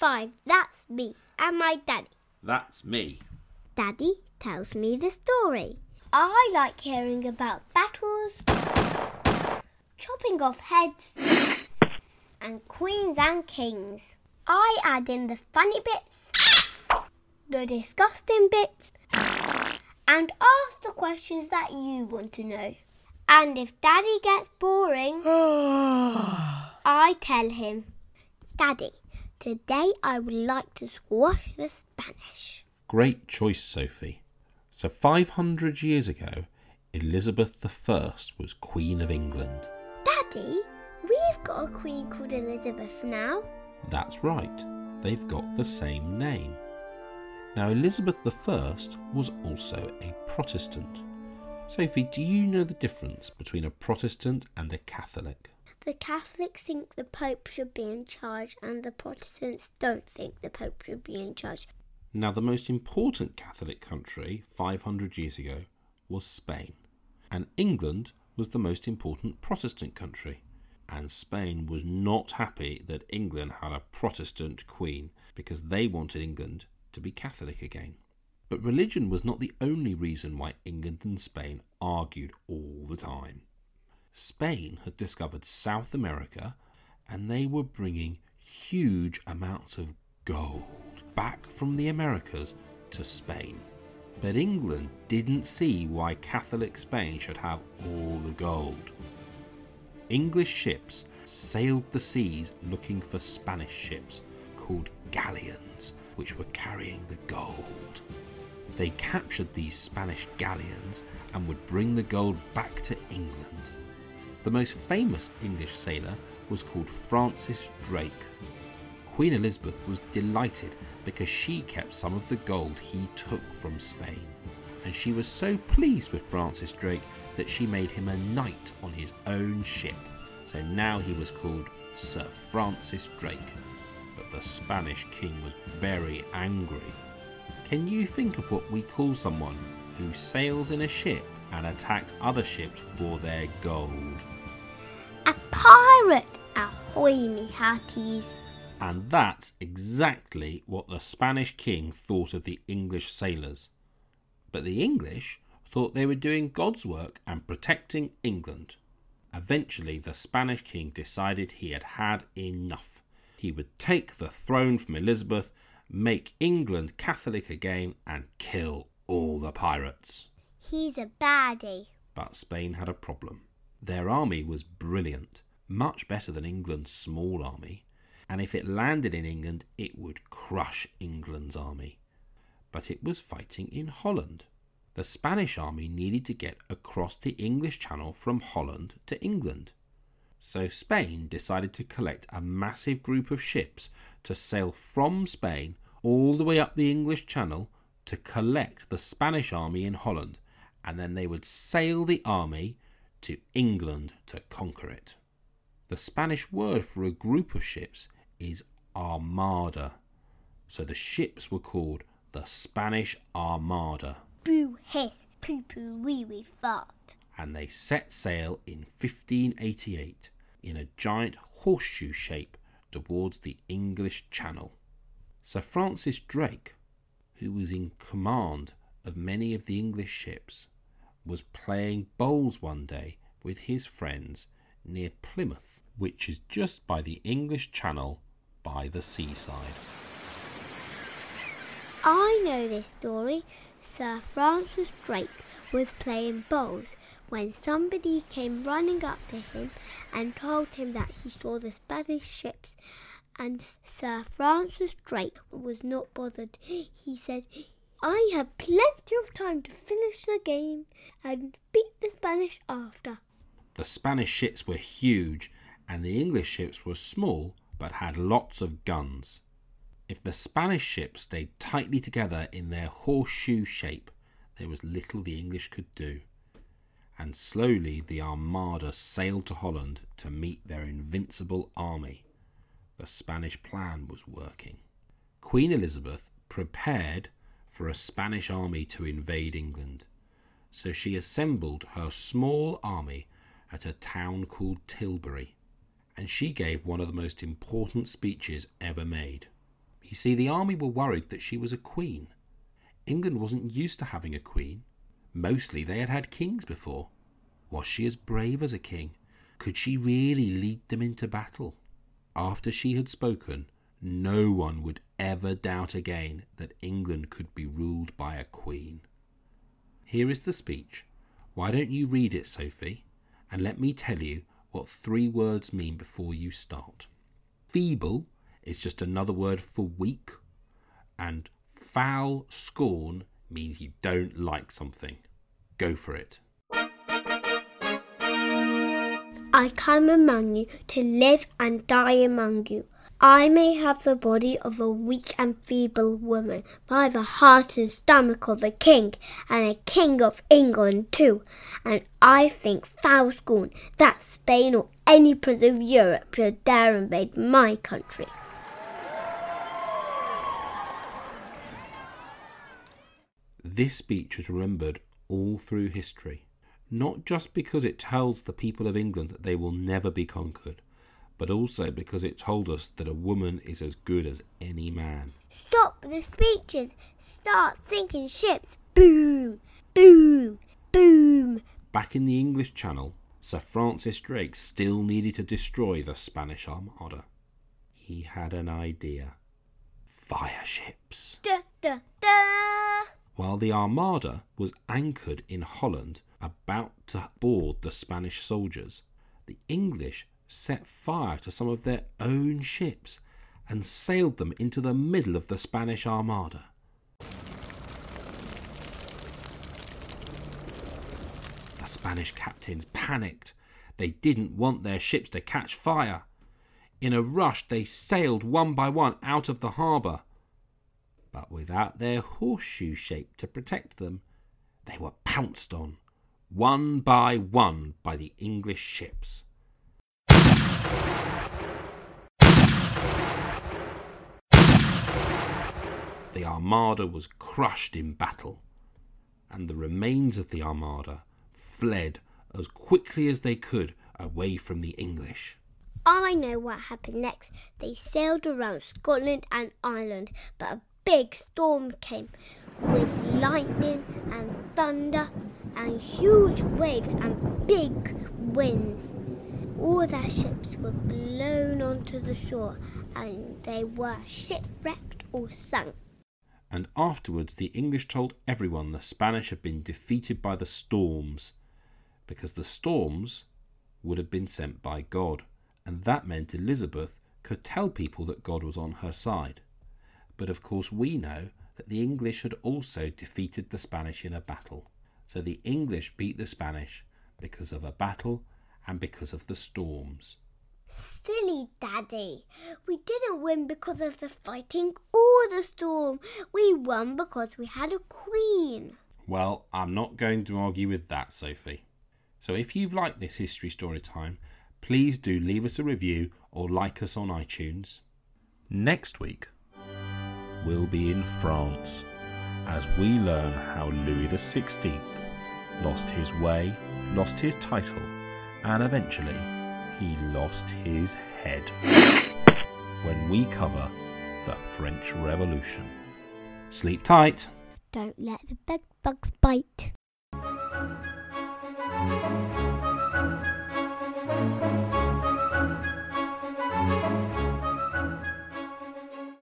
five. That's me and my daddy. That's me. Daddy tells me the story. I like hearing about battles, chopping off heads, and queens and kings. I add in the funny bits, the disgusting bits, and ask the questions that you want to know. And if Daddy gets boring, I tell him, Daddy, today I would like to squash the Spanish. Great choice, Sophie. So, 500 years ago, Elizabeth I was Queen of England. Daddy, we've got a queen called Elizabeth now. That's right, they've got the same name. Now, Elizabeth I was also a Protestant. Sophie, do you know the difference between a Protestant and a Catholic? The Catholics think the Pope should be in charge, and the Protestants don't think the Pope should be in charge. Now, the most important Catholic country 500 years ago was Spain, and England was the most important Protestant country. And Spain was not happy that England had a Protestant queen because they wanted England to be Catholic again. But religion was not the only reason why England and Spain argued all the time. Spain had discovered South America and they were bringing huge amounts of gold back from the Americas to Spain. But England didn't see why Catholic Spain should have all the gold. English ships sailed the seas looking for Spanish ships called galleons, which were carrying the gold. They captured these Spanish galleons and would bring the gold back to England. The most famous English sailor was called Francis Drake. Queen Elizabeth was delighted because she kept some of the gold he took from Spain, and she was so pleased with Francis Drake that she made him a knight on his own ship. So now he was called Sir Francis Drake. But the Spanish king was very angry. Can you think of what we call someone who sails in a ship and attacked other ships for their gold? A pirate! Ahoy, me hearties! And that's exactly what the Spanish king thought of the English sailors. But the English thought they were doing God's work and protecting England. Eventually, the Spanish king decided he had had enough. He would take the throne from Elizabeth, make England Catholic again, and kill all the pirates. He's a baddie. But Spain had a problem. Their army was brilliant, much better than England's small army, and if it landed in England, it would crush England's army. But it was fighting in Holland. The Spanish army needed to get across the English Channel from Holland to England. So Spain decided to collect a massive group of ships to sail from Spain all the way up the English Channel to collect the Spanish army in Holland, and then they would sail the army to England to conquer it. The Spanish word for a group of ships is armada, so the ships were called the Spanish Armada. Boo hiss, poo poo wee wee fart. And they set sail in 1588 in a giant horseshoe shape towards the English Channel. Sir Francis Drake, who was in command of many of the English ships, was playing bowls one day with his friends near Plymouth, which is just by the English Channel by the seaside. I know this story. Sir Francis Drake was playing bowls when somebody came running up to him and told him that he saw the Spanish ships. And Sir Francis Drake was not bothered. He said, I have plenty of time to finish the game and beat the Spanish after. The Spanish ships were huge and the English ships were small but had lots of guns. If the Spanish ships stayed tightly together in their horseshoe shape, there was little the English could do. And slowly the Armada sailed to Holland to meet their invincible army. The Spanish plan was working. Queen Elizabeth prepared for a Spanish army to invade England, so she assembled her small army at a town called Tilbury, and she gave one of the most important speeches ever made. You see, the army were worried that she was a queen. England wasn't used to having a queen. Mostly they had had kings before. Was she as brave as a king? Could she really lead them into battle? After she had spoken, no one would ever doubt again that England could be ruled by a queen. Here is the speech. Why don't you read it, Sophie? And let me tell you what three words mean before you start. Feeble is just another word for weak, and foul scorn means you don't like something. Go for it. I come among you to live and die among you. I may have the body of a weak and feeble woman, but I have the heart and stomach of a king, and a king of England too. And I think foul scorn that Spain or any prince of Europe should dare invade my country. This speech is remembered all through history, not just because it tells the people of England that they will never be conquered, but also because it told us that a woman is as good as any man. Stop the speeches! Start sinking ships! Boom! Boom! Boom! Back in the English Channel, Sir Francis Drake still needed to destroy the Spanish Armada. He had an idea fire ships. Da, da, da. While the Armada was anchored in Holland, about to board the Spanish soldiers, the English set fire to some of their own ships and sailed them into the middle of the Spanish Armada. The Spanish captains panicked. They didn't want their ships to catch fire. In a rush, they sailed one by one out of the harbour. But without their horseshoe shape to protect them, they were pounced on, one by one, by the English ships. The Armada was crushed in battle, and the remains of the Armada fled as quickly as they could away from the English. I know what happened next. They sailed around Scotland and Ireland, but a big storm came with lightning and thunder and huge waves and big winds. All their ships were blown onto the shore and they were shipwrecked or sunk. And afterwards, the English told everyone the Spanish had been defeated by the storms, because the storms would have been sent by God, and that meant Elizabeth could tell people that God was on her side. But of course, we know that the English had also defeated the Spanish in a battle. So the English beat the Spanish because of a battle and because of the storms. Silly Daddy. We didn't win because of the fighting or the storm. We won because we had a queen. Well, I'm not going to argue with that, Sophie. So if you've liked this history story time, please do leave us a review or like us on iTunes. Next week, we'll be in France as we learn how Louis XVI lost his way, lost his title, and eventually he lost his head when we cover the French Revolution. Sleep tight. Don't let the bed bugs bite.